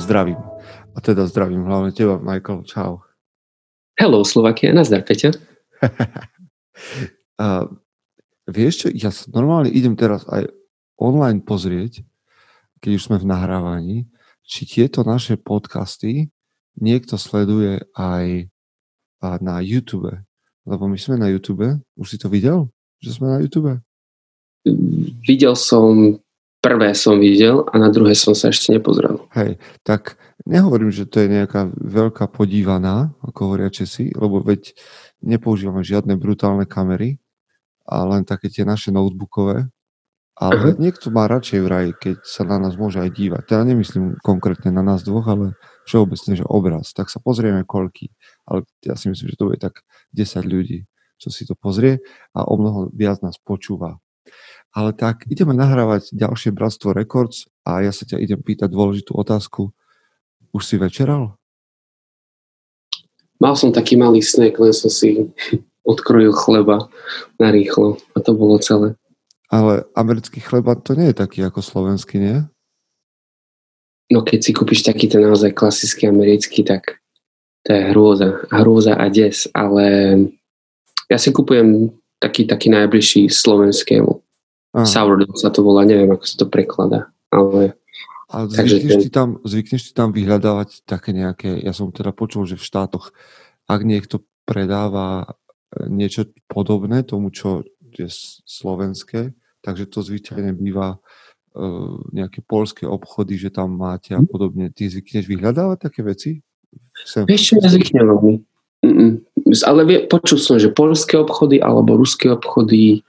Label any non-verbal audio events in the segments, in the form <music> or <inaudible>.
Zdravím. A teda zdravím hlavne teba, Michael. Čau. Hello, Slovakia. Nazdar, Peťa. <laughs> uh, vieš čo, ja sa normálne idem teraz aj online pozrieť, keď už sme v nahrávaní, či tieto naše podcasty niekto sleduje aj na YouTube. Lebo my sme na YouTube. Už si to videl, že sme na YouTube? Videl som prvé som videl a na druhé som sa ešte nepozrel. Hej, tak nehovorím, že to je nejaká veľká podívaná, ako hovoria Česi, lebo veď nepoužívame žiadne brutálne kamery, a len také tie naše notebookové. Ale uh-huh. niekto má radšej vraj, keď sa na nás môže aj dívať. Teda nemyslím konkrétne na nás dvoch, ale všeobecne, že obraz. Tak sa pozrieme koľky. Ale ja si myslím, že to bude tak 10 ľudí, čo si to pozrie a o mnoho viac nás počúva. Ale tak ideme nahrávať ďalšie Bratstvo Records a ja sa ťa idem pýtať dôležitú otázku. Už si večeral? Mal som taký malý snack, len som si <laughs> odkrojil chleba na rýchlo a to bolo celé. Ale americký chleba to nie je taký ako slovenský, nie? No keď si kúpiš taký ten naozaj klasický americký, tak to je hrôza. Hrôza a des, ale ja si kupujem taký, taký najbližší slovenskému. Aha. Sourdough sa to volá, neviem, ako sa to prekladá, ale... Ale zvykneš, ti tam, zvykneš ti tam vyhľadávať také nejaké, ja som teda počul, že v štátoch, ak niekto predáva e, niečo podobné tomu, čo je slovenské, takže to zvyčajne býva uh, nejaké polské obchody, že tam máte a hm. podobne. Ty zvykneš vyhľadávať také veci? Sem Vieš čo, veľmi. Ale vie, počul som, že polské obchody alebo ruské obchody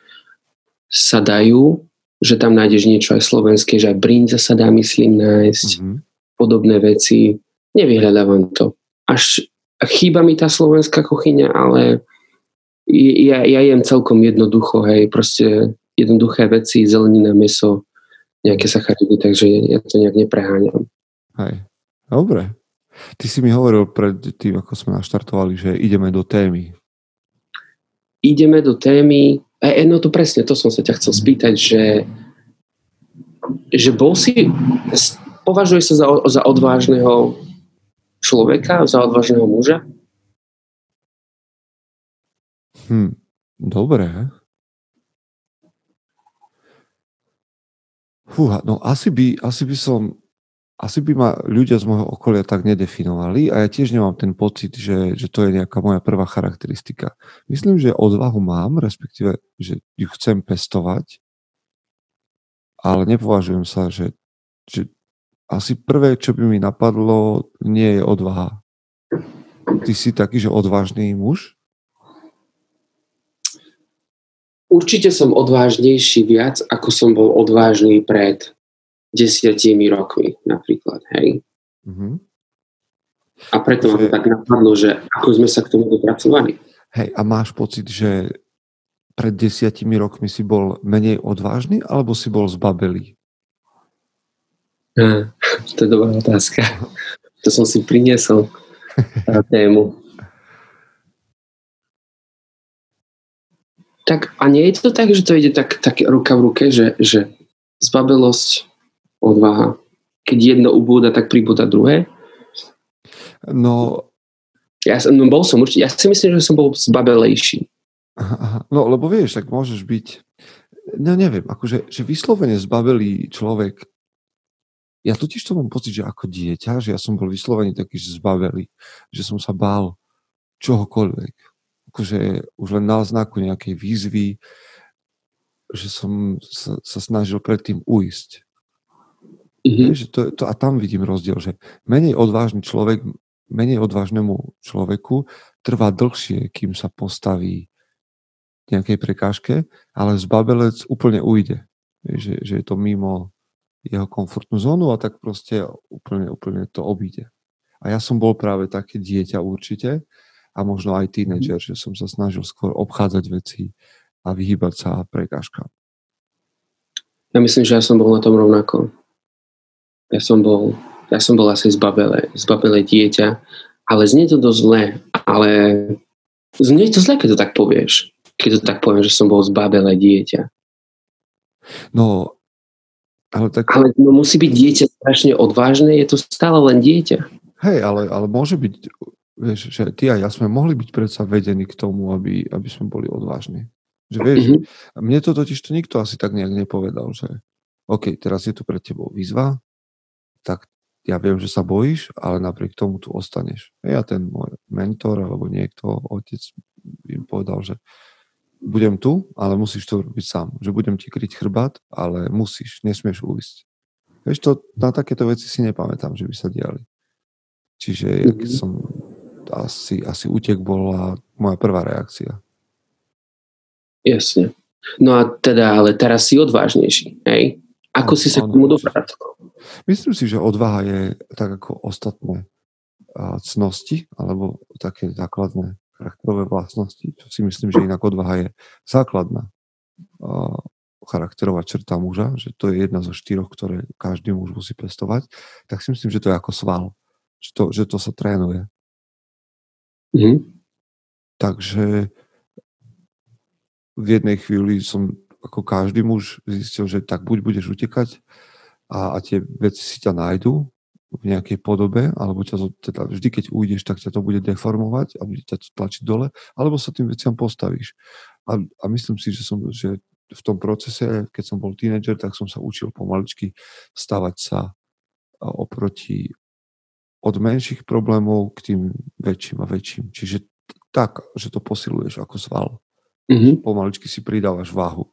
sa dajú, že tam nájdeš niečo aj slovenské, že aj brinza sa dá, myslím, nájsť, mm-hmm. podobné veci. Nevyhľadávam to. Až chýba mi tá slovenská kuchyňa, ale ja, ja jem celkom jednoducho, hej, proste jednoduché veci, zelenina, meso, nejaké sacharidy, takže ja to nejak nepreháňam. Hej, dobre. Ty si mi hovoril pred tým, ako sme naštartovali, že ideme do témy. Ideme do témy, E, e, no to presne, to som sa ťa chcel spýtať, že, že bol si, považuje sa za, za odvážneho človeka, za odvážneho muža? Hm, dobre. Fúha, no asi by, asi by som asi by ma ľudia z môjho okolia tak nedefinovali a ja tiež nemám ten pocit, že, že to je nejaká moja prvá charakteristika. Myslím, že odvahu mám, respektíve, že ju chcem pestovať, ale nepovažujem sa, že, že asi prvé, čo by mi napadlo, nie je odvaha. Ty si taký, že odvážny muž? Určite som odvážnejší viac, ako som bol odvážny pred desiatimi rokmi napríklad, hej. Mm-hmm. A preto že... ma tak napadlo, že ako sme sa k tomu dopracovali. Hej, a máš pocit, že pred desiatimi rokmi si bol menej odvážny, alebo si bol zbabelý? Ja, <laughs> to je dobrá otázka. To som si priniesol na tému. Tak a nie je to tak, že to ide tak, tak ruka v ruke, že, že zbabelosť odvaha. Keď jedno ubúda, tak pribúda druhé? No... Ja som, no bol som určite, ja si myslím, že som bol zbabelejší. Aha, aha. No, lebo vieš, tak môžeš byť, no neviem, akože, že vyslovene zbabelý človek, ja totiž to mám pocit, že ako dieťa, že ja som bol vyslovene taký, že zbabelý, že som sa bál čohokoľvek. Akože už len na znaku nejakej výzvy, že som sa, sa snažil predtým uísť. Mm-hmm. Že to, to, a tam vidím rozdiel, že menej odvážny človek, menej odvážnemu človeku trvá dlhšie, kým sa postaví nejakej prekážke, ale zbabelec úplne ujde. Že, že je to mimo jeho komfortnú zónu a tak proste úplne, úplne to obíde. A ja som bol práve také dieťa určite a možno aj tínedžer, mm-hmm. že som sa snažil skôr obchádzať veci a vyhýbať sa prekážkam. Ja myslím, že ja som bol na tom rovnako ja som bol, ja som bol asi zbabelé, zbabelé dieťa, ale znie to dosť zle, ale znie to zle, keď to tak povieš. Keď to tak poviem, že som bol zbabelé dieťa. No, Ale, tak... ale no, musí byť dieťa strašne odvážne, je to stále len dieťa. Hej, ale, ale môže byť, vieš, že ty a ja sme mohli byť predsa vedení k tomu, aby, aby sme boli odvážni. Že vieš, mm-hmm. mne to totiž to nikto asi tak nejak nepovedal, že OK, teraz je tu pred tebou výzva, tak ja viem, že sa bojíš, ale napriek tomu tu ostaneš. Ja ten môj mentor alebo niekto, otec im povedal, že budem tu, ale musíš to robiť sám. Že budem ti kryť chrbát, ale musíš, nesmieš uísť. Vieš, to, na takéto veci si nepamätám, že by sa diali. Čiže mm-hmm. keď som asi, asi utek bola moja prvá reakcia. Jasne. No a teda, ale teraz si odvážnejší, hej? Ako si sa k tomu dopracoval? Myslím si, že odvaha je tak ako ostatné cnosti, alebo také základné charakterové vlastnosti, čo si myslím, že inak odvaha je základná charakterová črta muža, že to je jedna zo štyroch, ktoré každý muž musí pestovať, tak si myslím, že to je ako sval, že to, že to sa trénuje. Mm. Takže v jednej chvíli som ako každý muž zistil, že tak buď budeš utekať a, a tie veci si ťa nájdu v nejakej podobe, alebo ťa teda vždy, keď ujdeš, tak ťa to bude deformovať a bude ťa to tlačiť dole, alebo sa tým veciam postavíš. A, a myslím si, že, som, že v tom procese, keď som bol tínedžer, tak som sa učil pomaličky stavať sa oproti od menších problémov k tým väčším a väčším. Čiže tak, že to posiluješ ako sval. Mm-hmm. Pomaličky si pridávaš váhu.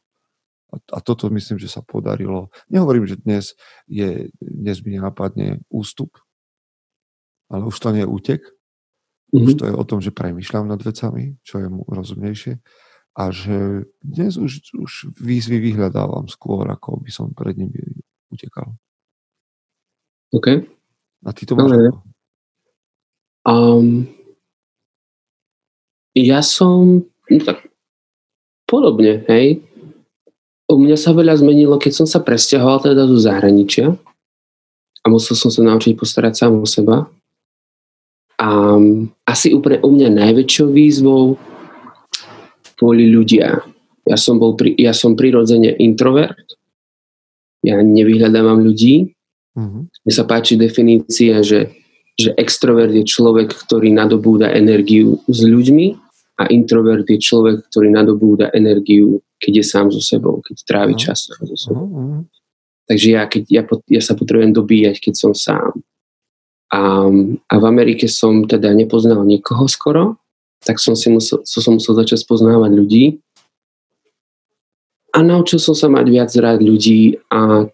A, a toto myslím, že sa podarilo. Nehovorím, že dnes, je, dnes mi nenapadne ústup, ale už to nie je útek. Mm-hmm. Už mhm. to je o tom, že premyšľam nad vecami, čo je mu rozumnejšie. A že dnes už, už výzvy vyhľadávam skôr, ako by som pred nimi utekal. OK. A ty to máš okay. Um, ja som no tak podobne, hej u mňa sa veľa zmenilo, keď som sa presťahoval teda do zahraničia a musel som sa naučiť postarať sám o seba. A asi úplne u mňa najväčšou výzvou boli ľudia. Ja som, bol pri, ja som prirodzene introvert. Ja nevyhľadávam ľudí. Mm-hmm. Mne sa páči definícia, že, že extrovert je človek, ktorý nadobúda energiu s ľuďmi a introvert je človek, ktorý nadobúda energiu, keď je sám so sebou, keď trávi uh-huh. čas sám so sebou. Uh-huh. Takže ja, keď, ja, ja sa potrebujem dobíjať, keď som sám. A, a v Amerike som teda nepoznal nikoho skoro, tak som si musel, so som musel začať poznávať ľudí. A naučil som sa mať viac rád ľudí a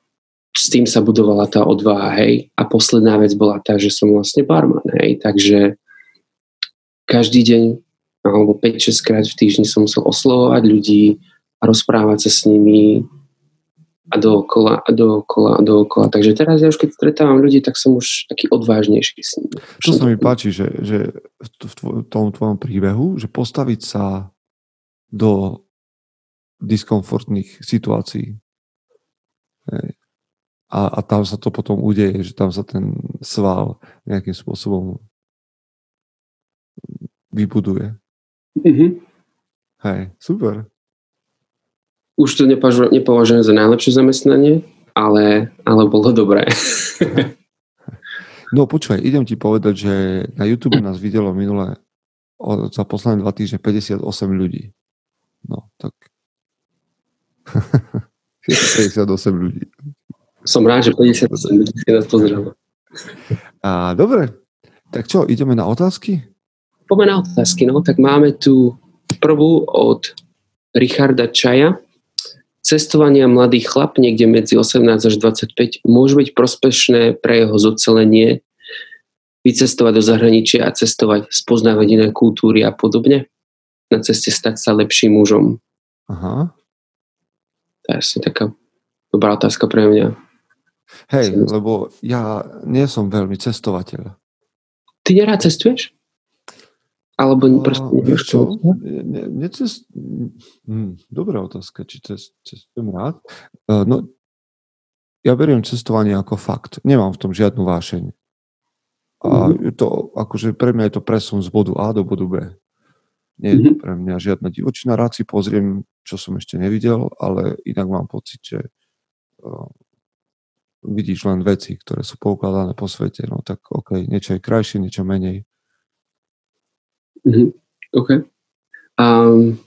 s tým sa budovala tá odvaha, hej. A posledná vec bola tá, že som vlastne barman, hej. Takže každý deň alebo 5-6 krát v týždni som musel oslovovať ľudí a rozprávať sa s nimi a dookola, a dookola, a dookola. Takže teraz ja už keď stretávam ľudí, tak som už taký odvážnejší s nimi. To sa mi páči, že, že v tom tvojom príbehu, že postaviť sa do diskomfortných situácií. A, a tam sa to potom udeje, že tam sa ten sval nejakým spôsobom vybuduje. Mm-hmm. Hej, super. Už to nepovažujem za najlepšie zamestnanie, ale, ale bolo dobré. no počúvaj, idem ti povedať, že na YouTube nás videlo minulé za posledné dva týždne 58 ľudí. No, tak <laughs> 58 ľudí. Som rád, že 58 ľudí si nás pozrelo. A, dobre, tak čo, ideme na otázky? Poďme na otázky. No, tak máme tu prvú od Richarda Čaja. Cestovanie mladý chlap niekde medzi 18 až 25 môže byť prospešné pre jeho zocelenie, vycestovať do zahraničia a cestovať, spoznávať iné kultúry a podobne na ceste stať sa lepším mužom. Aha. To je asi taká dobrá otázka pre mňa. Hej, lebo ja nie som veľmi cestovateľ. Ty nerád cestuješ? Alebo no, proste... Vieš čo? Ne, necest... hm, dobrá otázka, či cest, cestujem rád. Uh, no, ja beriem cestovanie ako fakt. Nemám v tom žiadnu vášeň. A mm-hmm. to, akože pre mňa je to presun z bodu A do bodu B. Nie je to mhm. pre mňa žiadna divočina. Rád si pozriem, čo som ešte nevidel, ale inak mám pocit, že uh, vidíš len veci, ktoré sú poukladané po svete, no tak OK, niečo je krajšie, niečo menej. Mm-hmm. OK. Um,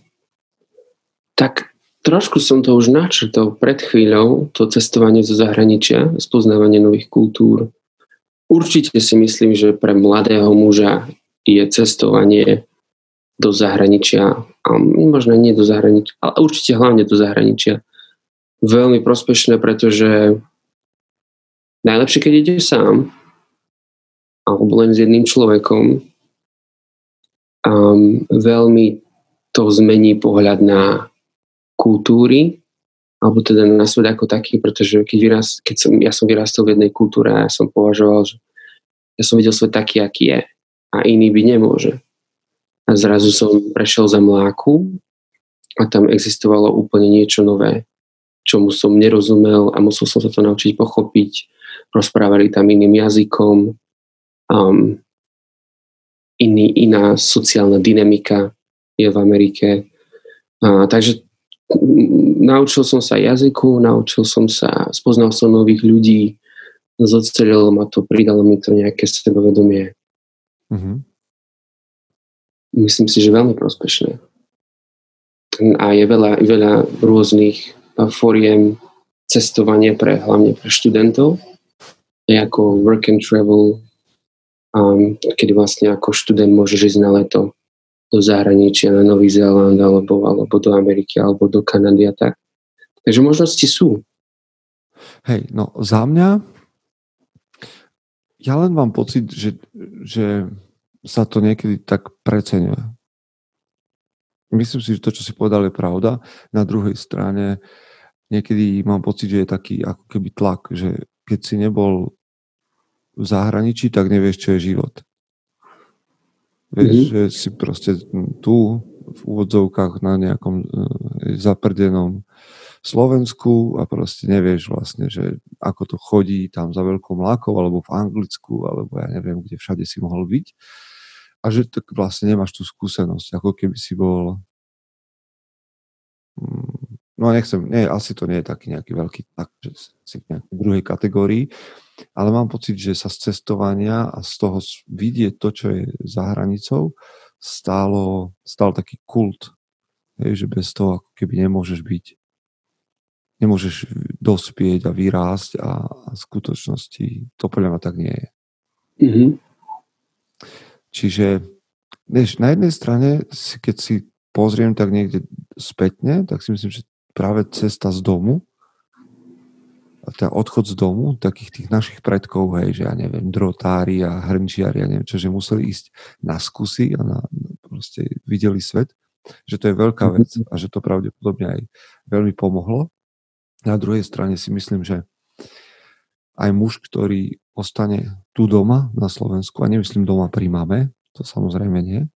tak trošku som to už načrtol pred chvíľou, to cestovanie zo zahraničia, spoznávanie nových kultúr. Určite si myslím, že pre mladého muža je cestovanie do zahraničia, a možno nie do zahraničia, ale určite hlavne do zahraničia, veľmi prospešné, pretože najlepšie, keď ide sám, alebo len s jedným človekom, um, veľmi to zmení pohľad na kultúry, alebo teda na svet ako taký, pretože keď, vyraz, keď som, ja som vyrastal v jednej kultúre a ja som považoval, že ja som videl svet taký, aký je a iný by nemôže. A zrazu som prešiel za mláku a tam existovalo úplne niečo nové, čomu som nerozumel a musel som sa to naučiť pochopiť. Rozprávali tam iným jazykom, um, iný, iná sociálna dynamika je v Amerike. A, takže naučil som sa jazyku, naučil som sa, spoznal som nových ľudí, zocelilo ma to, pridalo mi to nejaké sebavedomie. Mm-hmm. Myslím si, že veľmi prospešné. A je veľa, veľa rôznych foriem cestovania pre, hlavne pre študentov, ako work and travel, kedy vlastne ako študent môžeš ísť na leto do zahraničia, na Nový Zéland, alebo, alebo do Ameriky, alebo do Kanady a tak. Takže možnosti sú. Hej, no za mňa ja len mám pocit, že, že sa to niekedy tak preceňuje. Myslím si, že to, čo si povedal, je pravda. Na druhej strane niekedy mám pocit, že je taký ako keby tlak, že keď si nebol v zahraničí, tak nevieš, čo je život. Vieš, mm-hmm. že si proste tu v úvodzovkách na nejakom e, zaprdenom Slovensku a proste nevieš vlastne, že ako to chodí tam za veľkou mlákou alebo v Anglicku alebo ja neviem, kde všade si mohol byť a že tak vlastne nemáš tú skúsenosť, ako keby si bol mm, no nechcem, nie, asi to nie je taký nejaký veľký tak, že si v nejakej druhej kategórii, ale mám pocit, že sa z cestovania a z toho vidieť to, čo je za hranicou, stálo, stál taký kult, hej, že bez toho ako keby nemôžeš byť, nemôžeš dospieť a vyrásť a, a v skutočnosti to podľa mňa tak nie je. Mm-hmm. Čiže vieš, na jednej strane, keď si pozriem tak niekde spätne, tak si myslím, že práve cesta z domu ten odchod z domu, takých tých našich predkov, hej, že ja neviem, drotári a hrnčiari, ja neviem čo, že museli ísť na skúsi a na, proste videli svet, že to je veľká mhm. vec a že to pravdepodobne aj veľmi pomohlo. Na druhej strane si myslím, že aj muž, ktorý ostane tu doma na Slovensku, a nemyslím doma pri mame, to samozrejme nie,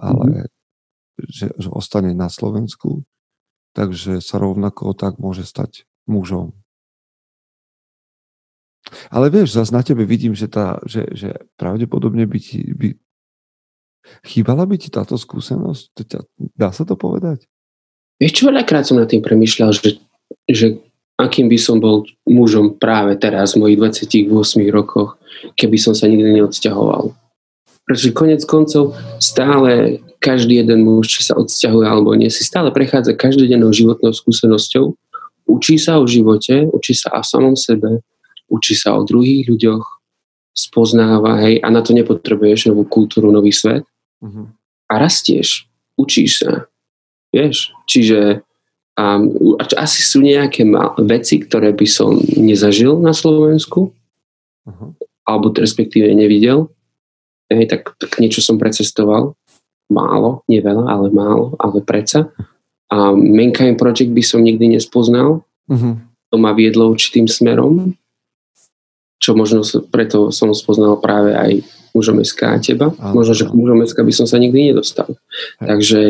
ale mm-hmm. že, že ostane na Slovensku, takže sa rovnako tak môže stať mužom ale vieš, zase na tebe vidím, že, tá, že, že pravdepodobne by ti... By... Chýbala by ti táto skúsenosť? Dá sa to povedať? Vieš čo, veľakrát som nad tým premyšľal, že, že akým by som bol mužom práve teraz, v mojich 28 rokoch, keby som sa nikdy neodsťahoval. Pretože konec koncov stále každý jeden muž, či sa odsťahuje alebo nie, si stále prechádza každodennou životnou skúsenosťou, učí sa o živote, učí sa o samom sebe, učí sa o druhých ľuďoch, spoznáva, hej, a na to nepotrebuješ novú kultúru, nový svet. Uh-huh. A rastieš, učíš sa, vieš. Čiže um, asi sú nejaké veci, ktoré by som nezažil na Slovensku, uh-huh. alebo respektíve nevidel. Hej, tak, tak niečo som precestoval. Málo, nie veľa, ale málo, ale predsa. A Mankind Project by som nikdy nespoznal. Uh-huh. To ma viedlo určitým smerom čo možno preto som spoznal práve aj mužom SK a teba. Áno, možno, že k mužom SK by som sa nikdy nedostal. Hej. Takže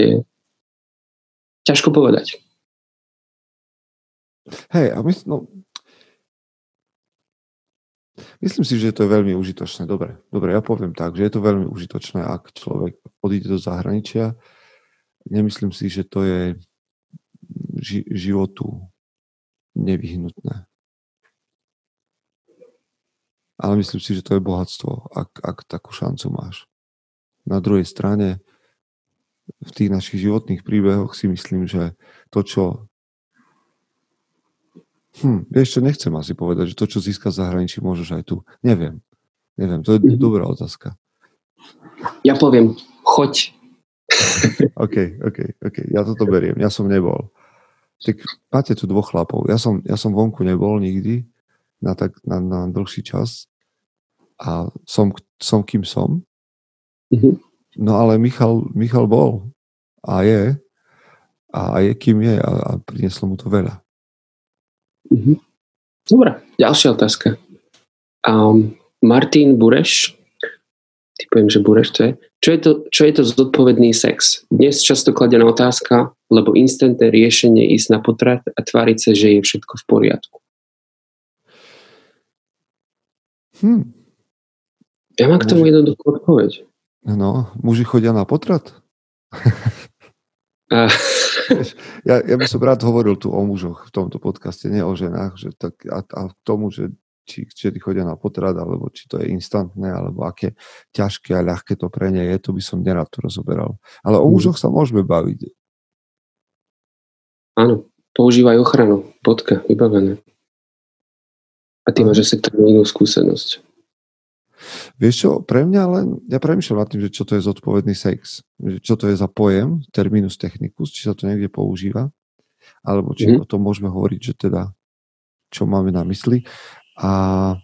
ťažko povedať. Hej, a mysl, no, myslím si, že to je veľmi užitočné. Dobre, dobre, ja poviem tak, že je to veľmi užitočné, ak človek odíde do zahraničia. Nemyslím si, že to je ži- životu nevyhnutné. ale myslím si, že to je bohatstvo, ak, ak takú šancu máš. Na druhej strane, v tých našich životných príbehoch si myslím, že to, čo Hm, čo, nechcem asi povedať, že to, čo získa v zahraničí, môžeš aj tu. Neviem. Neviem, to je mm-hmm. dobrá otázka. Ja poviem, choď. <laughs> OK, OK, OK. Ja toto beriem. Ja som nebol. Tak máte tu dvoch chlapov. Ja som, ja som vonku nebol nikdy na, tak, na, na dlhší čas a som, som kým som. Mm-hmm. No ale Michal, Michal bol a je a je kým je a, a prinieslo mu to veľa. Mm-hmm. Dobre, ďalšia otázka. Um, Martin Bureš, typujem, že Bureš to je. Čo je to, čo je to zodpovedný sex? Dnes často kladená otázka, lebo instantné riešenie ísť na potrat a tváriť sa, že je všetko v poriadku. Hm. Ja mám k tomu jednoduchú odpoveď. No, muži chodia na potrat? <laughs> ja, ja by som rád hovoril tu o mužoch v tomto podcaste, nie o ženách, že tak, a, a k tomu, že či, či chodia na potrat, alebo či to je instantné, alebo aké ťažké a ľahké to pre ne je, to by som nerad tu rozoberal. Ale o mhm. mužoch sa môžeme baviť. Áno, používaj ochranu, bodka, vybavené. A ty máš asi skúsenosť. Vieš čo, pre mňa len, ja premýšľam nad tým, že čo to je zodpovedný sex. Čo to je za pojem, terminus technicus, či sa to niekde používa, alebo či mm-hmm. o tom môžeme hovoriť, že teda čo máme na mysli. A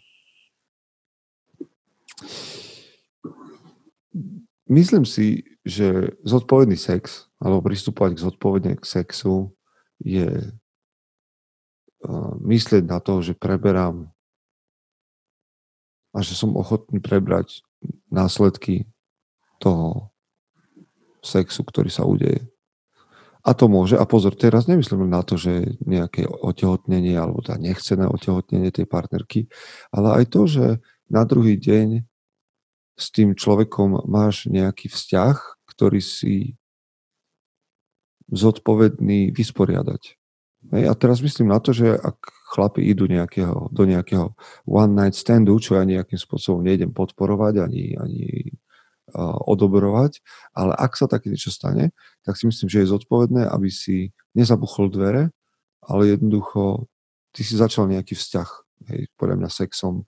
myslím si, že zodpovedný sex, alebo pristupovať k zodpovedne k sexu je uh, myslieť na to, že preberám a že som ochotný prebrať následky toho sexu, ktorý sa udeje. A to môže, a pozor, teraz nemyslím na to, že nejaké otehotnenie alebo tá nechcené otehotnenie tej partnerky, ale aj to, že na druhý deň s tým človekom máš nejaký vzťah, ktorý si zodpovedný vysporiadať. Hej, a teraz myslím na to, že ak chlapi idú nejakého, do nejakého one night standu, čo ja nejakým spôsobom nejdem podporovať ani, ani uh, odobrovať, ale ak sa také niečo stane, tak si myslím, že je zodpovedné, aby si nezabuchol dvere, ale jednoducho ty si začal nejaký vzťah. Hej, podľa mňa sexom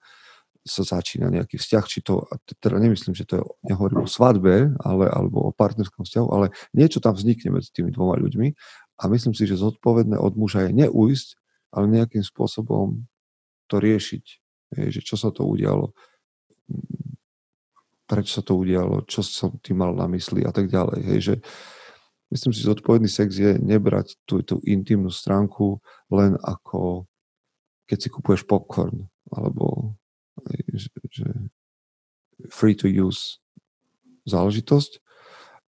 sa začína nejaký vzťah, či to, teda nemyslím, že to je, nehovorím o svadbe, ale, alebo o partnerskom vzťahu, ale niečo tam vznikne medzi tými dvoma ľuďmi a myslím si, že zodpovedné od muža je neujsť, ale nejakým spôsobom to riešiť. Že čo sa to udialo, prečo sa to udialo, čo som tým mal na mysli a tak ďalej. Hej, že myslím si, že zodpovedný sex je nebrať tú, tú intimnú stránku len ako keď si kupuješ popcorn alebo že, že free to use záležitosť,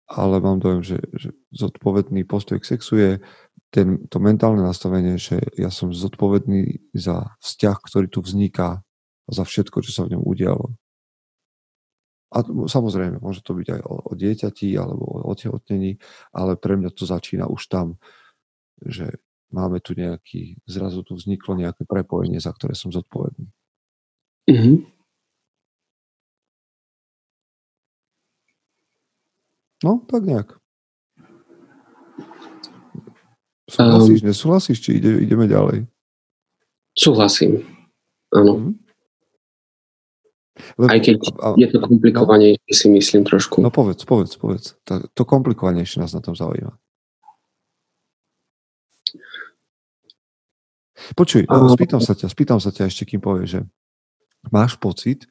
ale mám dojem, že, že zodpovedný postoj k sexu je ten, to mentálne nastavenie, že ja som zodpovedný za vzťah, ktorý tu vzniká a za všetko, čo sa v ňom udialo. A samozrejme, môže to byť aj o, o dieťati alebo o otehotnení, ale pre mňa to začína už tam, že máme tu nejaký, zrazu tu vzniklo nejaké prepojenie, za ktoré som zodpovedný. Mm-hmm. No, tak nejak. Súhlasíš, um, nesúhlasíš, či ide, ideme ďalej? Súhlasím, áno. Lebo, Aj keď a, je to komplikovanejšie, no, si myslím trošku. No povedz, povedz, povedz. To, to komplikovanejšie nás na tom zaujíma. Počuj, um, spýtam sa ťa, spýtam sa ťa ešte, kým povieš, že máš pocit,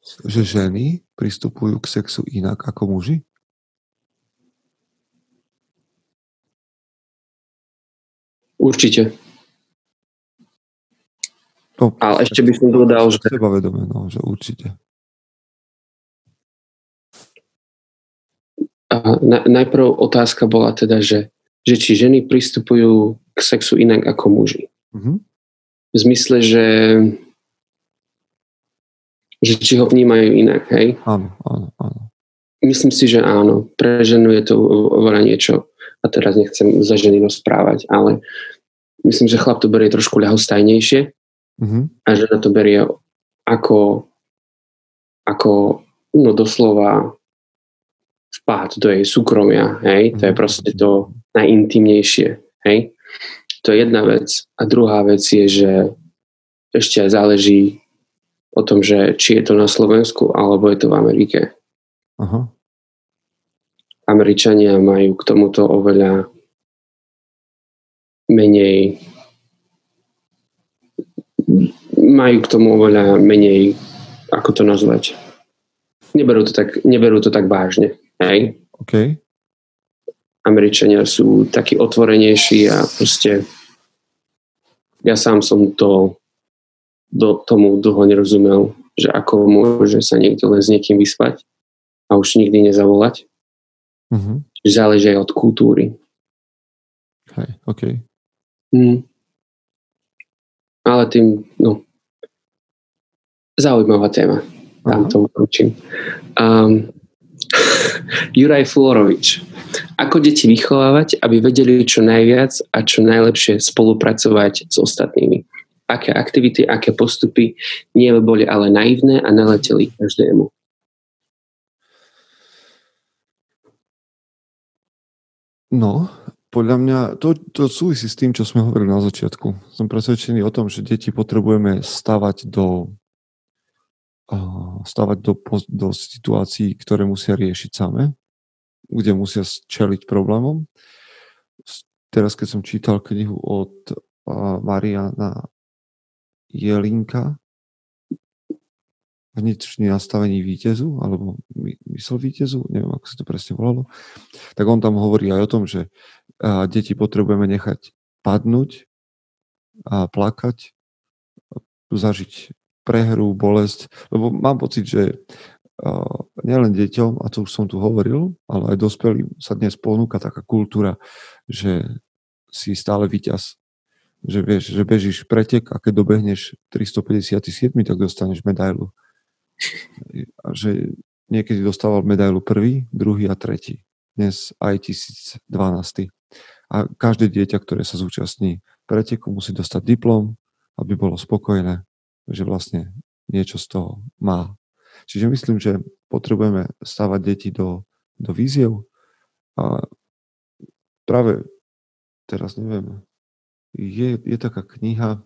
že ženy pristupujú k sexu inak ako muži? Určite. No, Ale ešte by som dodal, že... Seba vedome, no, že určite. A na, najprv otázka bola teda, že, že či ženy pristupujú k sexu inak ako muži. Mm-hmm. V zmysle, že že či ho vnímajú inak, hej? Áno, áno, áno. Myslím si, že áno. Pre ženu je to oveľa niečo, a teraz nechcem za ženy rozprávať, ale myslím, že chlap to berie trošku ľahostajnejšie mm-hmm. a žena to berie ako, ako no doslova vpád do jej súkromia, hej, to je proste to najintimnejšie, hej. To je jedna vec. A druhá vec je, že ešte aj záleží o tom, že či je to na Slovensku, alebo je to v Amerike. Aha. Američania majú k tomuto oveľa menej majú k tomu oveľa menej ako to nazvať. Neberú to tak, neberú to tak vážne. Hej? OK. Američania sú takí otvorenejší a proste ja sám som to do tomu dlho nerozumel, že ako môže sa niekto len s niekým vyspať a už nikdy nezavolať. Uh-huh. Záleží aj od kultúry. Hej, OK. Hmm. Ale tým, no, zaujímavá téma. Tam to ukončím. Um, <laughs> Juraj Florovič. Ako deti vychovávať, aby vedeli čo najviac a čo najlepšie spolupracovať s ostatnými? Aké aktivity, aké postupy nie boli ale naivné a naleteli každému? No, podľa mňa to, to súvisí s tým, čo sme hovorili na začiatku. Som presvedčený o tom, že deti potrebujeme stavať do stavať do, do situácií, ktoré musia riešiť same, kde musia čeliť problémom. Teraz, keď som čítal knihu od Mariana Jelinka, vnitřní nastavení vítezu, alebo mysl vítezu, neviem, ako sa to presne volalo, tak on tam hovorí aj o tom, že deti potrebujeme nechať padnúť a plakať, zažiť prehru, bolesť, lebo mám pocit, že nielen deťom, a to už som tu hovoril, ale aj dospelým sa dnes ponúka taká kultúra, že si stále víťaz. Že vieš, že bežíš pretek a keď dobehneš 357, tak dostaneš medailu. A že niekedy dostával medailu prvý, druhý a tretí. Dnes aj 1012. A každé dieťa, ktoré sa zúčastní preteku, musí dostať diplom, aby bolo spokojné že vlastne niečo z toho má. Čiže myslím, že potrebujeme stávať deti do, do víziev a práve teraz neviem, je, je taká kniha,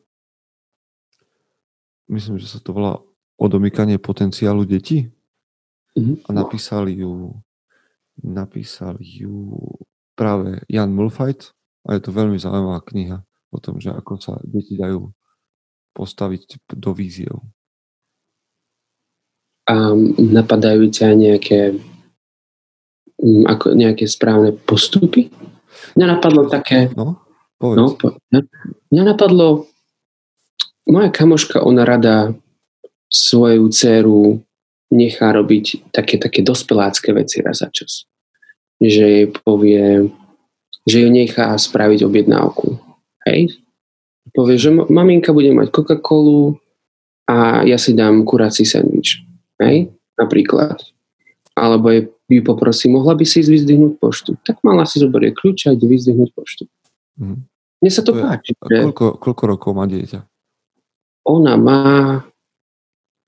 myslím, že sa to volá Odomykanie potenciálu detí mm-hmm. a napísali ju napísali ju práve Jan Mulfajt a je to veľmi zaujímavá kniha o tom, že ako sa deti dajú postaviť do víziev? A napadajú ťa nejaké, mm, ako nejaké správne postupy? Mňa napadlo také... No, povedz. No, po, mňa napadlo... Moja kamoška, ona rada svoju dceru nechá robiť také, také dospelácké veci raz za čas. Že jej povie, že ju nechá spraviť objednávku. Hej? povie, že maminka bude mať Coca-Colu a ja si dám kurací sandwich. Hej? Napríklad. Alebo je, ju poprosí, mohla by si ísť vyzdvihnúť poštu. Tak mala si zoberie kľúč a ide vyzdvihnúť poštu. Mm. Mne sa to, to páči. Je, že... koľko, koľko rokov má dieťa? Ona má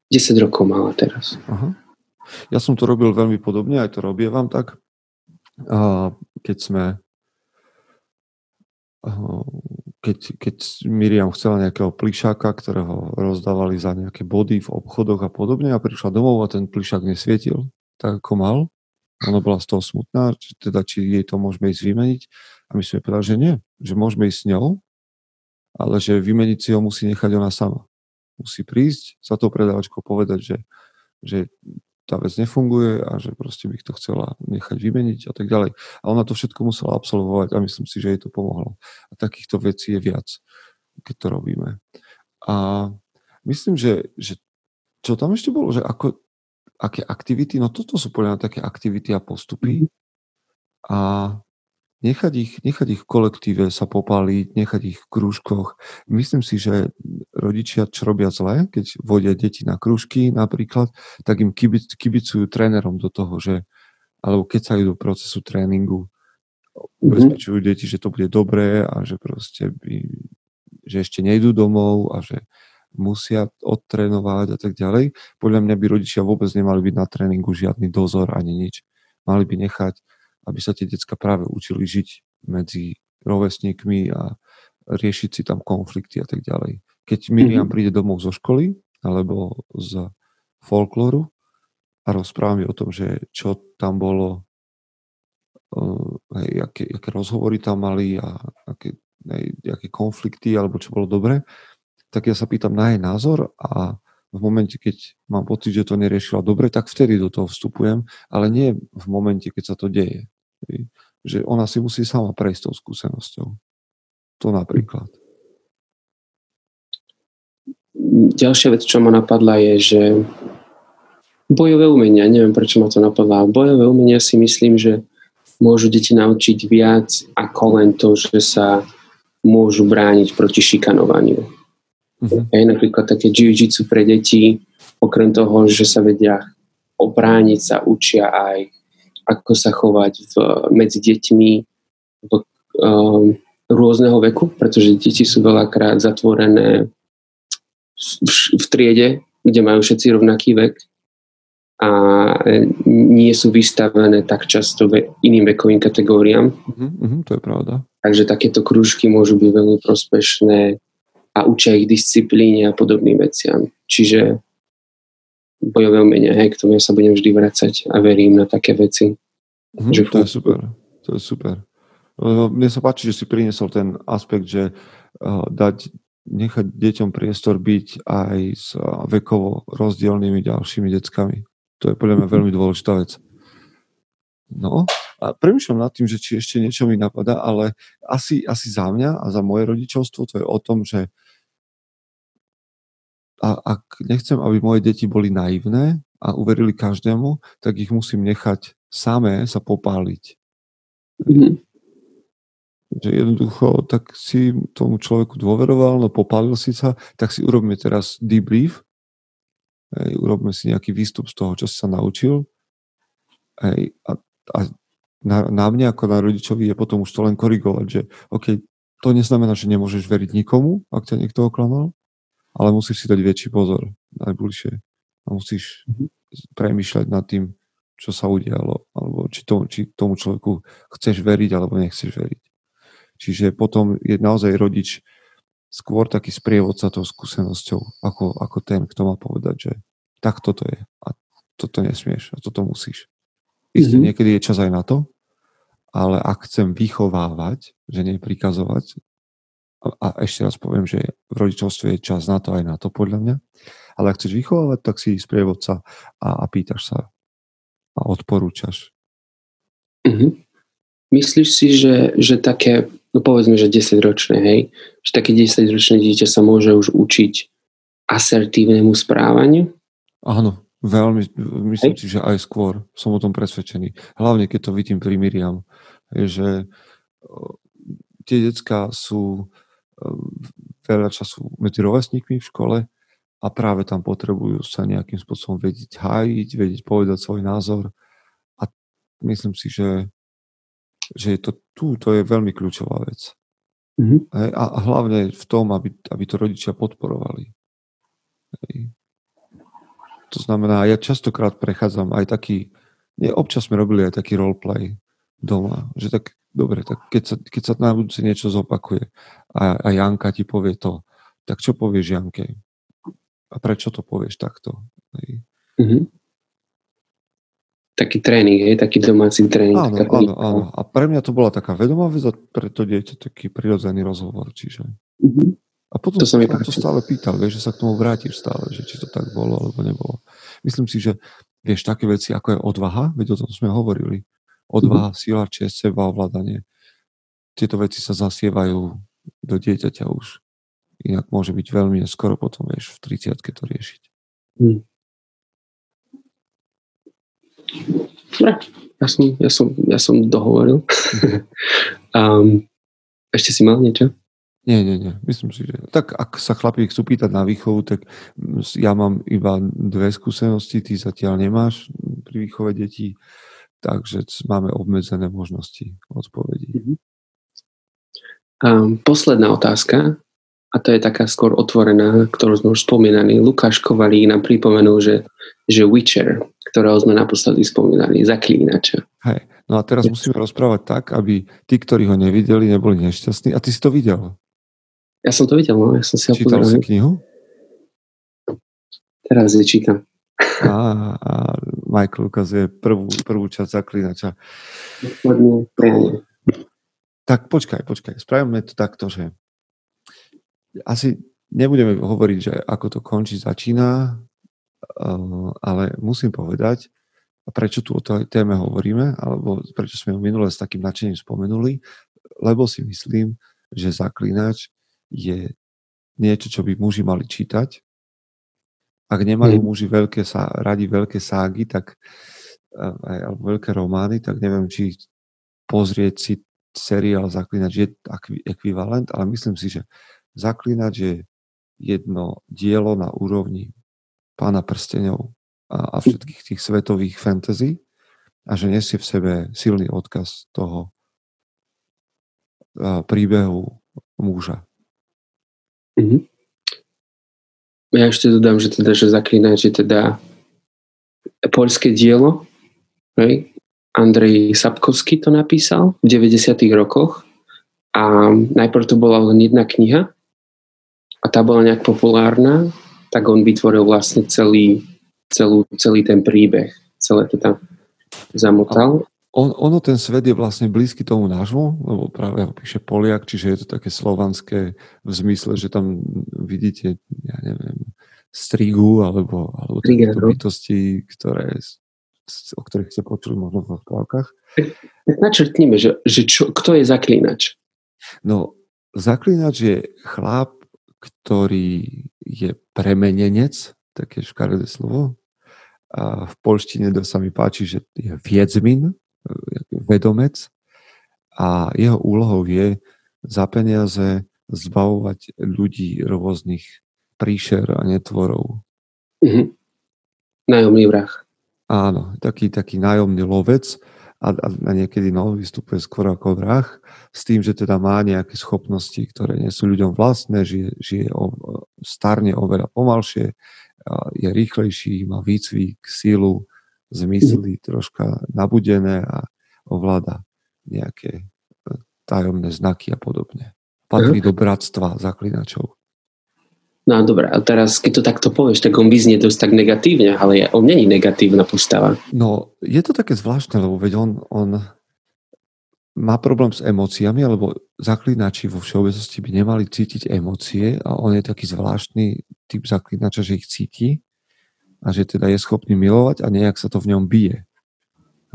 10 rokov mala teraz. Aha. Ja som to robil veľmi podobne, aj to robievam tak. A keď sme keď, keď Miriam chcela nejakého plišáka, ktorého rozdávali za nejaké body v obchodoch a podobne a prišla domov a ten plišák nesvietil tak, ako mal. Ona bola z toho smutná, či, teda či jej to môžeme ísť vymeniť. A my sme povedali, že nie, že môžeme ísť s ňou, ale že vymeniť si ho musí nechať ona sama. Musí prísť za tou predávačkou povedať, že, že tá vec nefunguje a že proste by to chcela nechať vymeniť a tak ďalej. A ona to všetko musela absolvovať a myslím si, že jej to pomohlo. A takýchto vecí je viac, keď to robíme. A myslím, že, že čo tam ešte bolo, že ako, aké aktivity, no toto sú podľa také aktivity a postupy. A nechať ich, nechať ich v kolektíve sa popáliť, nechať ich v krúžkoch. Myslím si, že rodičia, čo robia zle, keď vodia deti na krúžky napríklad, tak im kibic, kibicujú trénerom do toho, že alebo keď sa idú do procesu tréningu, mhm. ubezpečujú deti, že to bude dobré a že proste by, že ešte nejdú domov a že musia odtrénovať a tak ďalej. Podľa mňa by rodičia vôbec nemali byť na tréningu žiadny dozor ani nič. Mali by nechať, aby sa tie decka práve učili žiť medzi rovesníkmi a riešiť si tam konflikty a tak ďalej. Keď Miriam mm-hmm. príde domov zo školy alebo z folklóru a rozpráva mi o tom, že čo tam bolo, uh, hej, aké, aké rozhovory tam mali a aké, hej, aké konflikty alebo čo bolo dobre, tak ja sa pýtam na jej názor a v momente, keď mám pocit, že to neriešila dobre, tak vtedy do toho vstupujem, ale nie v momente, keď sa to deje. Že ona si musí sama prejsť tou skúsenosťou. To napríklad. Ďalšia vec, čo ma napadla, je, že bojové umenia, neviem prečo ma to napadla, bojové umenia si myslím, že môžu deti naučiť viac ako len to, že sa môžu brániť proti šikanovaniu. Uh-huh. Aj napríklad také jiu-jitsu pre deti, okrem toho, že sa vedia obrániť, sa učia aj ako sa chovať v, medzi deťmi v um, rôzneho veku, pretože deti sú veľakrát zatvorené v, v triede, kde majú všetci rovnaký vek a nie sú vystavené tak často ve, iným vekovým kategóriám. Uh-huh, to je pravda. Takže takéto krúžky môžu byť veľmi prospešné a učia ich disciplíne a podobným veciam. Čiže bojové umenia, hej, k tomu ja sa budem vždy vracať a verím na také veci. Mm, že to je super, to je super. Mne sa páči, že si priniesol ten aspekt, že uh, dať, nechať deťom priestor byť aj s uh, vekovo rozdielnými ďalšími deckami. To je podľa mňa veľmi dôležitá vec. No, a premyšľam nad tým, že či ešte niečo mi napadá, ale asi, asi za mňa a za moje rodičovstvo to je o tom, že a ak nechcem, aby moje deti boli naivné a uverili každému, tak ich musím nechať samé sa popáliť. Mm-hmm. Že jednoducho, tak si tomu človeku dôveroval, no popálil si sa, tak si urobíme teraz debrief, hej, urobíme si nejaký výstup z toho, čo si sa naučil hej, a, a na, na mne ako na rodičovi je potom už to len korigovať, že OK, to neznamená, že nemôžeš veriť nikomu, ak ťa niekto oklamal, ale musíš si dať väčší pozor najbližšie a musíš mm-hmm. premýšľať nad tým, čo sa udialo, alebo či, to, či tomu človeku chceš veriť, alebo nechceš veriť. Čiže potom je naozaj rodič skôr taký sprievodca tou skúsenosťou, ako, ako ten, kto má povedať, že tak toto je a toto nesmieš a toto musíš. Isté, mm-hmm. niekedy je čas aj na to, ale ak chcem vychovávať, že nie prikazovať, a ešte raz poviem, že v rodičovstve je čas na to aj na to, podľa mňa. Ale ak chceš vychovávať, tak si sprievodca a, a pýtaš sa a odporúčaš. Mm-hmm. Myslíš si, že, že také, no povedzme, že 10 ročné, hej, že také 10 ročné dieťa sa môže už učiť asertívnemu správaniu? Áno, veľmi, myslím hej. si, že aj skôr som o tom presvedčený. Hlavne, keď to vidím pri Miriam, že tie decka sú veľa času medzi rovesníkmi v škole a práve tam potrebujú sa nejakým spôsobom vedieť hájiť, vedieť povedať svoj názor a myslím si, že, že je to tu, to je veľmi kľúčová vec. Mm-hmm. A, a hlavne v tom, aby, aby to rodičia podporovali. Hej. To znamená, ja častokrát prechádzam aj taký, nie, občas sme robili aj taký roleplay doma, že tak dobre, tak keď sa, keď sa na budúce niečo zopakuje a, a Janka ti povie to, tak čo povieš Janke? A prečo to povieš takto? Mm-hmm. Taký tréning, hej? taký domáci tréning. Áno, áno, áno. A pre mňa to bola taká vedomá vec a pre to dieťa taký prirodzený rozhovor. Čiže... Mm-hmm. A potom to sa mi to stále pýtal, vieš, že sa k tomu vrátiš stále, že či to tak bolo alebo nebolo. Myslím si, že vieš, také veci ako je odvaha, veď o tom sme hovorili, odvaha, mm-hmm. sila, čest, seba, ovládanie. Tieto veci sa zasievajú do dieťaťa už. Inak môže byť veľmi neskoro potom, vieš, v 30 to riešiť. Mm. Ja som, ja som, ja som dohovoril. <laughs> um, ešte si mal niečo? Nie, nie, nie. Myslím si, že tak ak sa chlapík chcú pýtať na výchovu, tak ja mám iba dve skúsenosti, ty zatiaľ nemáš pri výchove detí takže máme obmedzené možnosti odpovedí. Um, posledná otázka. a to je taká skôr otvorená, ktorú sme už spomínali. Lukáš Kovalík nám pripomenul, že, že Witcher, ktorého sme naposledy spomínali, zaklínača. Hej, no a teraz musíme rozprávať tak, aby tí, ktorí ho nevideli, neboli nešťastní. A ty si to videl? Ja som to videl, no. Ja som si Čítal si knihu? Teraz je čítam. A, a Michael ukazuje prvú, prvú časť zaklínača. Tak počkaj, počkaj. Spravíme to takto, že asi nebudeme hovoriť, že ako to končí, začína, ale musím povedať, prečo tu o tej téme hovoríme, alebo prečo sme ho minule s takým nadšením spomenuli, lebo si myslím, že zaklínač je niečo, čo by muži mali čítať. Ak nemajú mm. muži veľké, radi veľké ságy, tak eh, alebo veľké romány, tak neviem, či pozrieť si seriál Zaklinač je ekvivalent, ale myslím si, že Zaklinač je jedno dielo na úrovni pána prstenov a, a všetkých tých svetových fantasy a že nesie v sebe silný odkaz toho a, príbehu muža. Mm-hmm. Ja ešte dodám, že teda, že Zaklinač je teda poľské dielo. Hej? Andrej Sapkovský to napísal v 90. rokoch a najprv to bola len jedna kniha a tá bola nejak populárna, tak on vytvoril vlastne celý, celú, celý ten príbeh. Celé to tam zamotal. On, ono, ten svet je vlastne blízky tomu nášmu, lebo práve ho píše Poliak, čiže je to také slovanské v zmysle, že tam vidíte, ja neviem, strigu alebo, alebo takéto bytosti, ktoré, o ktorých ste počuli možno v rozprávkach. Tak načrtníme, že, že čo, kto je zaklínač? No, zaklínač je chlap, ktorý je premenenec, také škaredé slovo. A v polštine to sa mi páči, že je viedzmin, vedomec a jeho úlohou je za peniaze zbavovať ľudí rôznych príšer a netvorov. Mm-hmm. Nájomný vrah. Áno, taký, taký nájomný lovec, a, a niekedy no, vystupuje skôr ako vrah, s tým, že teda má nejaké schopnosti, ktoré nie sú ľuďom vlastné, žije, žije o, starne oveľa pomalšie, je rýchlejší, má výcvik, sílu, zmysly mhm. troška nabudené a ovláda nejaké e, tajomné znaky a podobne. Patrí do bratstva zaklinačov. No dobre, a teraz keď to takto povieš, tak on vyznie dosť tak negatívne, ale on není negatívna postava. No, je to také zvláštne, lebo veď on, on má problém s emóciami, alebo zaklinači vo všeobecnosti by nemali cítiť emócie a on je taký zvláštny typ zaklinača, že ich cíti a že teda je schopný milovať a nejak sa to v ňom bije.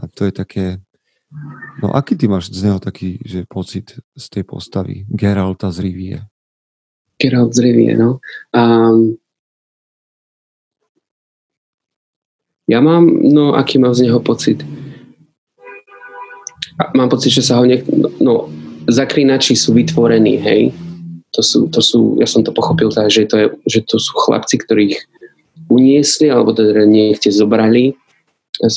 A to je také... No aký ty máš z neho taký že pocit z tej postavy Geralta z Rivie? Geralt z Rivie, no. Um, ja mám, no aký mám z neho pocit? Mám pocit, že sa ho niek... No, no zaklinači sú vytvorení, hej. To sú, to sú, ja som to pochopil tak, že to, je, že to sú chlapci, ktorých uniesli, alebo teda niekde zobrali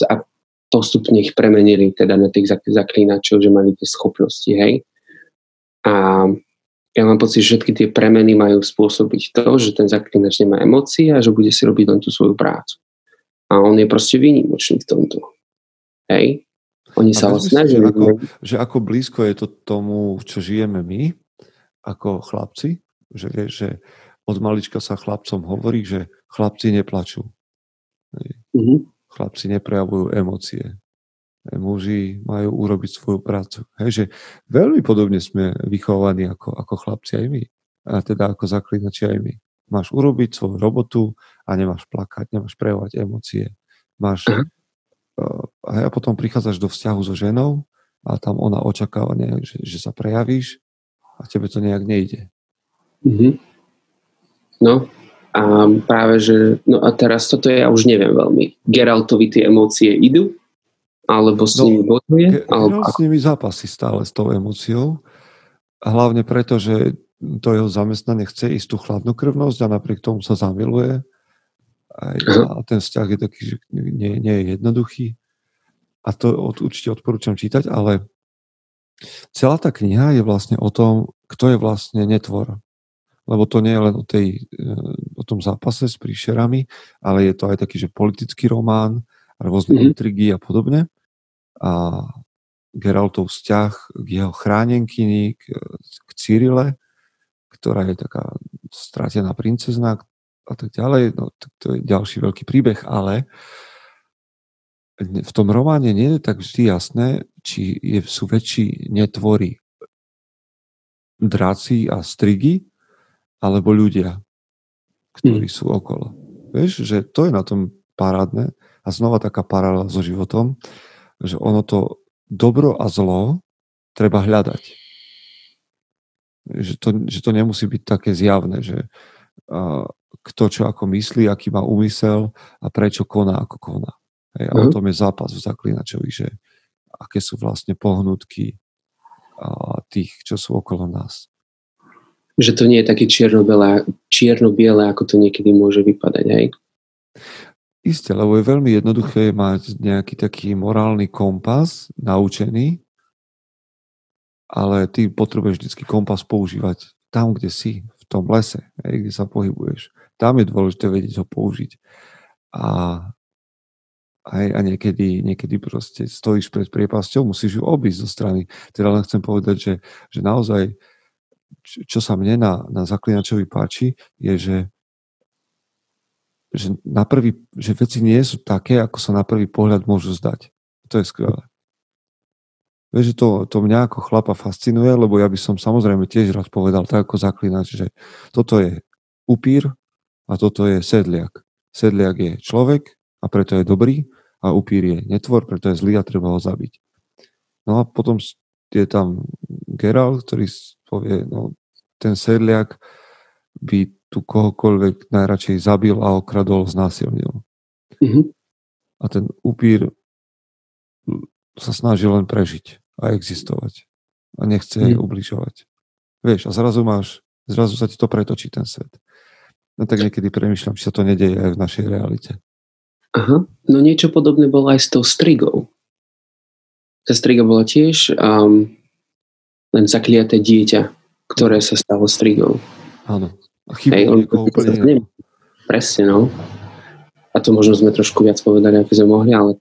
a postupne ich premenili teda na tých zaklínačov, že mali tie schopnosti, hej. A ja mám pocit, že všetky tie premeny majú spôsobiť to, že ten zaklinač nemá emócie a že bude si robiť len tú svoju prácu. A on je proste výnimočný v tomto. Hej? Oni a sa ho snažia. Že ako, že ako blízko je to tomu, čo žijeme my, ako chlapci, že že od malička sa chlapcom hovorí, že chlapci neplačú. Mm-hmm. Chlapci neprejavujú emócie muži majú urobiť svoju prácu. Hej, že veľmi podobne sme vychovaní ako, ako chlapci aj my. A teda ako zaklinači aj my. Máš urobiť svoju robotu a nemáš plakať, nemáš prejavovať emócie. Máš, uh-huh. a potom prichádzaš do vzťahu so ženou a tam ona očakáva, nejak, že, že sa prejavíš a tebe to nejak nejde. Uh-huh. No, a práve, že no a teraz toto ja už neviem veľmi. Geraltovi tie emócie idú? Alebo s no, nimi bojuje? Alebo... s nimi zápasí stále s tou emóciou. Hlavne preto, že to jeho zamestnanie chce ísť tú chladnokrvnosť a napriek tomu sa zamiluje. A, a ten vzťah je taký, že nie, nie je jednoduchý. A to od, určite odporúčam čítať, ale celá tá kniha je vlastne o tom, kto je vlastne netvor. lebo to nie je len o, tej, e, o tom zápase s príšerami, ale je to aj taký, že politický román, rôzne mm-hmm. intrigy a podobne. A Geraltov vzťah k jeho chránenkyni, k, k Cyrile, ktorá je taká stratená princezna a tak ďalej. No, tak to je ďalší veľký príbeh, ale v tom románe nie je tak vždy jasné, či je, sú väčší netvory draci a strigy, alebo ľudia, ktorí mm. sú okolo. Vieš, že to je na tom parádne a znova taká paralela so životom, že ono to dobro a zlo treba hľadať. Že to, že to nemusí byť také zjavné, že uh, kto čo ako myslí, aký má úmysel a prečo koná ako koná. Hej, a o tom je zápas v zaklinačovi, že aké sú vlastne pohnutky a tých, čo sú okolo nás. Že to nie je také čierno-biele, čierno-biele ako to niekedy môže vypadať, hej? Isté, lebo je veľmi jednoduché mať nejaký taký morálny kompas naučený, ale ty potrebuješ vždy kompas používať tam, kde si, v tom lese, hej, kde sa pohybuješ. Tam je dôležité vedieť ho použiť. A aj, a niekedy, niekedy proste stojíš pred priepasťou, musíš ju obísť zo strany. Teda len chcem povedať, že, že naozaj, čo sa mne na, na zaklinačovi páči, je, že, že, na prvý, že veci nie sú také, ako sa na prvý pohľad môžu zdať. To je skvelé. Vieš, to, to mňa ako chlapa fascinuje, lebo ja by som samozrejme tiež rád povedal tak ako zaklinač, že toto je upír a toto je sedliak. Sedliak je človek, a preto je dobrý a upír je netvor, preto je zlý a treba ho zabiť. No a potom je tam Geralt, ktorý povie, no ten sedliak by tu kohokoľvek najradšej zabil a okradol, znásilnil. Mm-hmm. A ten upír sa snaží len prežiť a existovať. A nechce mm. jej ubližovať. Vieš, a zrazu máš, zrazu sa ti to pretočí ten svet. No tak niekedy premyšľam, či sa to nedeje aj v našej realite. Aha, no niečo podobné bolo aj s tou strigou. Tá striga bola tiež um, len zakliaté dieťa, ktoré sa stalo strigou. Áno. A Hej, on, úplne Presne, no. A to možno sme trošku viac povedali, ako sme mohli, ale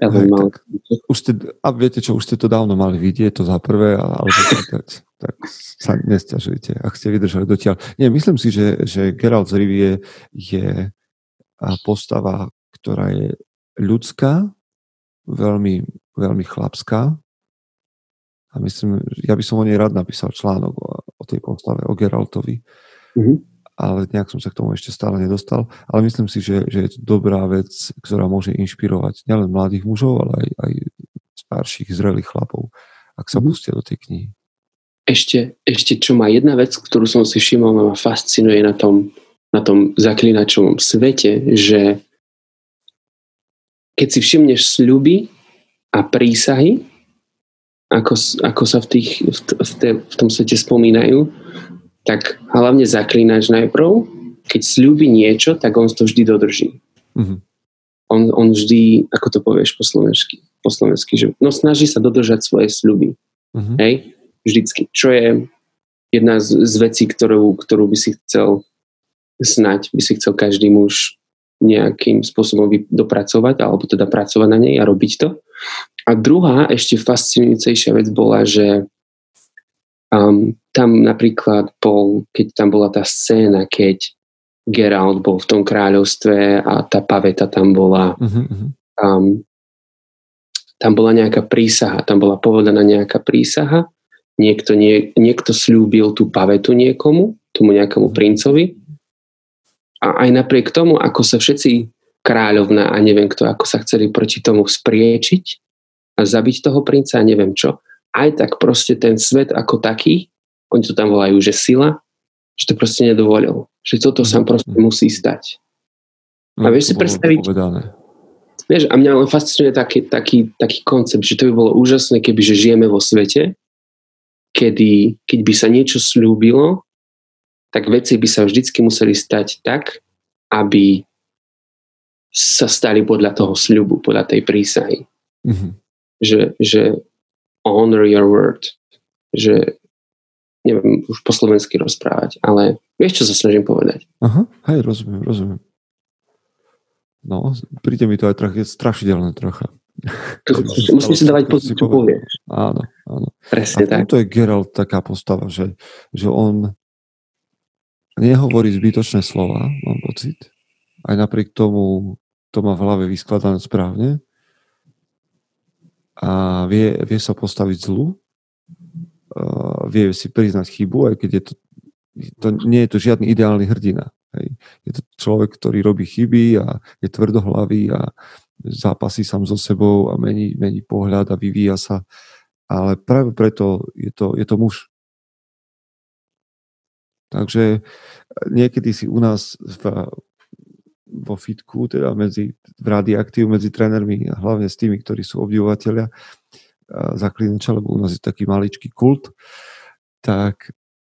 ja Hej, mal... tak, už ste, a viete čo, už ste to dávno mali vidieť, to za prvé, ale tak, tak sa nestiažujte, ak ste vydržali dotiaľ. Nie, myslím si, že, že Geralt z Rivie je postava, ktorá je ľudská, veľmi, veľmi chlapská. A myslím, ja by som o nej rád napísal článok o, o tej postave, o Geraltovi. Mm-hmm. Ale nejak som sa k tomu ešte stále nedostal. Ale myslím si, že, že je to dobrá vec, ktorá môže inšpirovať nielen mladých mužov, ale aj, aj starších, zrelých chlapov, ak sa mm-hmm. pustia do tej knihy. Ešte, ešte čo má jedna vec, ktorú som si všimol a ma fascinuje na tom na tom zaklinačovom svete, že keď si všimneš sľuby a prísahy, ako, ako sa v, tých, v, v, te, v tom svete spomínajú, tak hlavne zaklínač najprv, keď sľubí niečo, tak on to vždy dodrží. Mm-hmm. On, on vždy, ako to povieš po slovensky, po slovensky že no snaží sa dodržať svoje sľuby. Mm-hmm. Hej? Vždycky. Čo je jedna z, z vecí, ktorú, ktorú by si chcel snať by si chcel každý muž nejakým spôsobom dopracovať, alebo teda pracovať na nej a robiť to. A druhá, ešte fascinujúcejšia vec bola, že um, tam napríklad bol, keď tam bola tá scéna, keď Geralt bol v tom kráľovstve a tá paveta tam bola. Uh-huh. um, tam bola nejaká prísaha, tam bola povedaná nejaká prísaha, niekto, nie, niekto slúbil tú pavetu niekomu, tomu nejakému princovi. A aj napriek tomu, ako sa všetci kráľovna a neviem kto, ako sa chceli proti tomu spriečiť a zabiť toho princa a neviem čo, aj tak proste ten svet ako taký, oni to tam volajú, že sila, že to proste nedovolil. Že toto sa proste musí stať. A no, vieš si predstaviť... Povedané. Vieš, a mňa len fascinuje taký, taký, taký koncept, že to by bolo úžasné, keby že žijeme vo svete, kedy, keď by sa niečo slúbilo tak veci by sa vždycky museli stať tak, aby sa stali podľa toho sľubu, podľa tej prísahy. Mm-hmm. Že, že honor your word. Že neviem už po slovensky rozprávať, ale vieš, čo sa snažím povedať. Aha, hej, rozumiem, rozumiem. No, príde mi to aj trochu strašidelné trocha. <laughs> Musím si dávať pozor, čo povie. Áno, áno. Presne a tak. to je Geralt taká postava, že, že on nehovorí zbytočné slova, mám pocit. Aj napriek tomu to má v hlave vyskladané správne. A vie, vie sa postaviť zlu. Vie si priznať chybu, aj keď je to, to nie je to žiadny ideálny hrdina. Hej. Je to človek, ktorý robí chyby a je tvrdohlavý a zápasí sám so sebou a mení, mení pohľad a vyvíja sa. Ale práve preto je to, je to muž. Takže niekedy si u nás v, vo fitku, teda medzi, v radioaktív medzi trénermi hlavne s tými, ktorí sú obdivovateľia zaklinača, lebo u nás je taký maličký kult, tak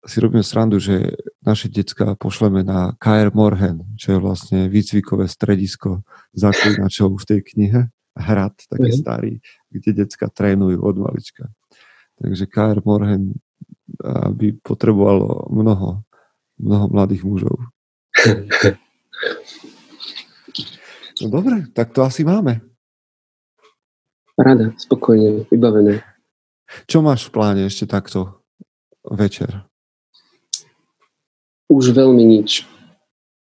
si robíme srandu, že naše decka pošleme na KR Morhen, čo je vlastne výcvikové stredisko zaklinačov v tej knihe. Hrad, taký mm. starý, kde decka trénujú od malička. Takže KR Morhen by potrebovalo mnoho, mnoho mladých mužov. <laughs> No dobre, tak to asi máme. Rada, spokojne, vybavené. Čo máš v pláne ešte takto večer? Už veľmi nič.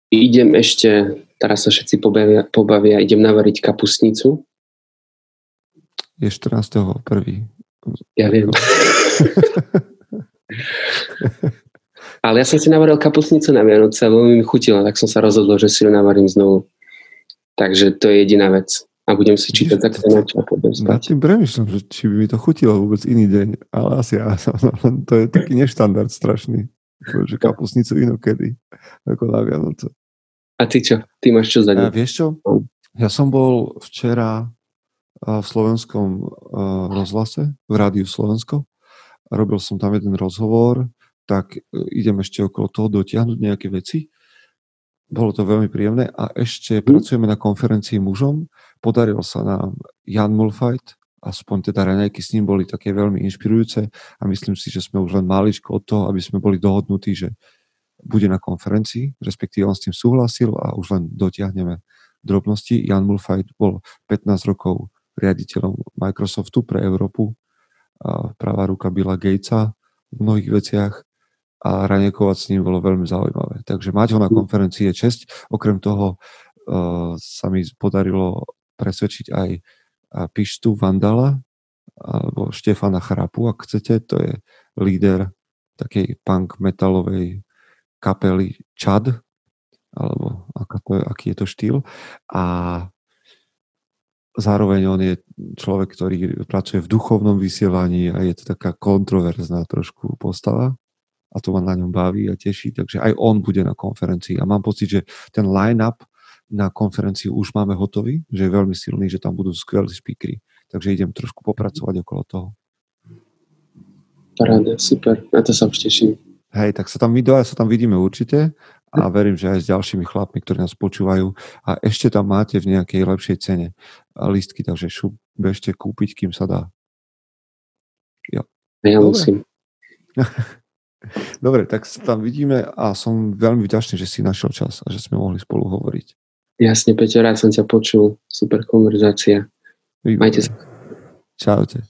Idem ešte, teraz sa všetci pobavia, pobavia idem navariť kapusnicu. Je 14. prvý. Ja viem. <laughs> Ale ja som si navaril kapusnicu na Vianoce a veľmi mi chutila, tak som sa rozhodol, že si ju navarím znovu. Takže to je jediná vec. A budem si čítať tak na a potom spať. Ja tým premyšľam, že či by mi to chutilo vôbec iný deň, ale asi ja, to je taký neštandard strašný. Že kapusnicu inokedy, ako na Vianoce. A ty čo? Ty máš čo za deň? Ja, vieš čo? Ja som bol včera v slovenskom rozhlase, v rádiu Slovensko. Robil som tam jeden rozhovor, tak e, idem ešte okolo toho dotiahnuť nejaké veci bolo to veľmi príjemné a ešte mm. pracujeme na konferencii mužom. Podarilo sa nám Jan Mulfajt, aspoň teda raňajky s ním boli také veľmi inšpirujúce a myslím si, že sme už len maličko od toho, aby sme boli dohodnutí, že bude na konferencii, respektíve on s tým súhlasil a už len dotiahneme drobnosti. Jan Mulfajt bol 15 rokov riaditeľom Microsoftu pre Európu, a pravá ruka Billa Gatesa v mnohých veciach a raniekovať s ním bolo veľmi zaujímavé. Takže mať ho na hm. konferencii je česť. Okrem toho uh, sa mi podarilo presvedčiť aj Pištu Vandala alebo Štefana Chrapu, ak chcete. To je líder takej punk metalovej kapely Chad, alebo aká to je, aký je to štýl. A zároveň on je človek, ktorý pracuje v duchovnom vysielaní a je to taká kontroverzná trošku postava a to ma na ňom baví a teší, takže aj on bude na konferencii a mám pocit, že ten line-up na konferenciu už máme hotový, že je veľmi silný, že tam budú skvelí speakery, takže idem trošku popracovať okolo toho. Paráda, super, na to sa už teším. Hej, tak sa tam, my sa tam vidíme určite a verím, že aj s ďalšími chlapmi, ktorí nás počúvajú a ešte tam máte v nejakej lepšej cene listky, takže šup, bežte kúpiť, kým sa dá. Jo. Ja Dobre. musím. <laughs> Dobre, tak sa tam vidíme a som veľmi vďačný, že si našiel čas a že sme mohli spolu hovoriť. Jasne, Peťo, rád som ťa počul. Super konverzácia. Majte sa. Čaute.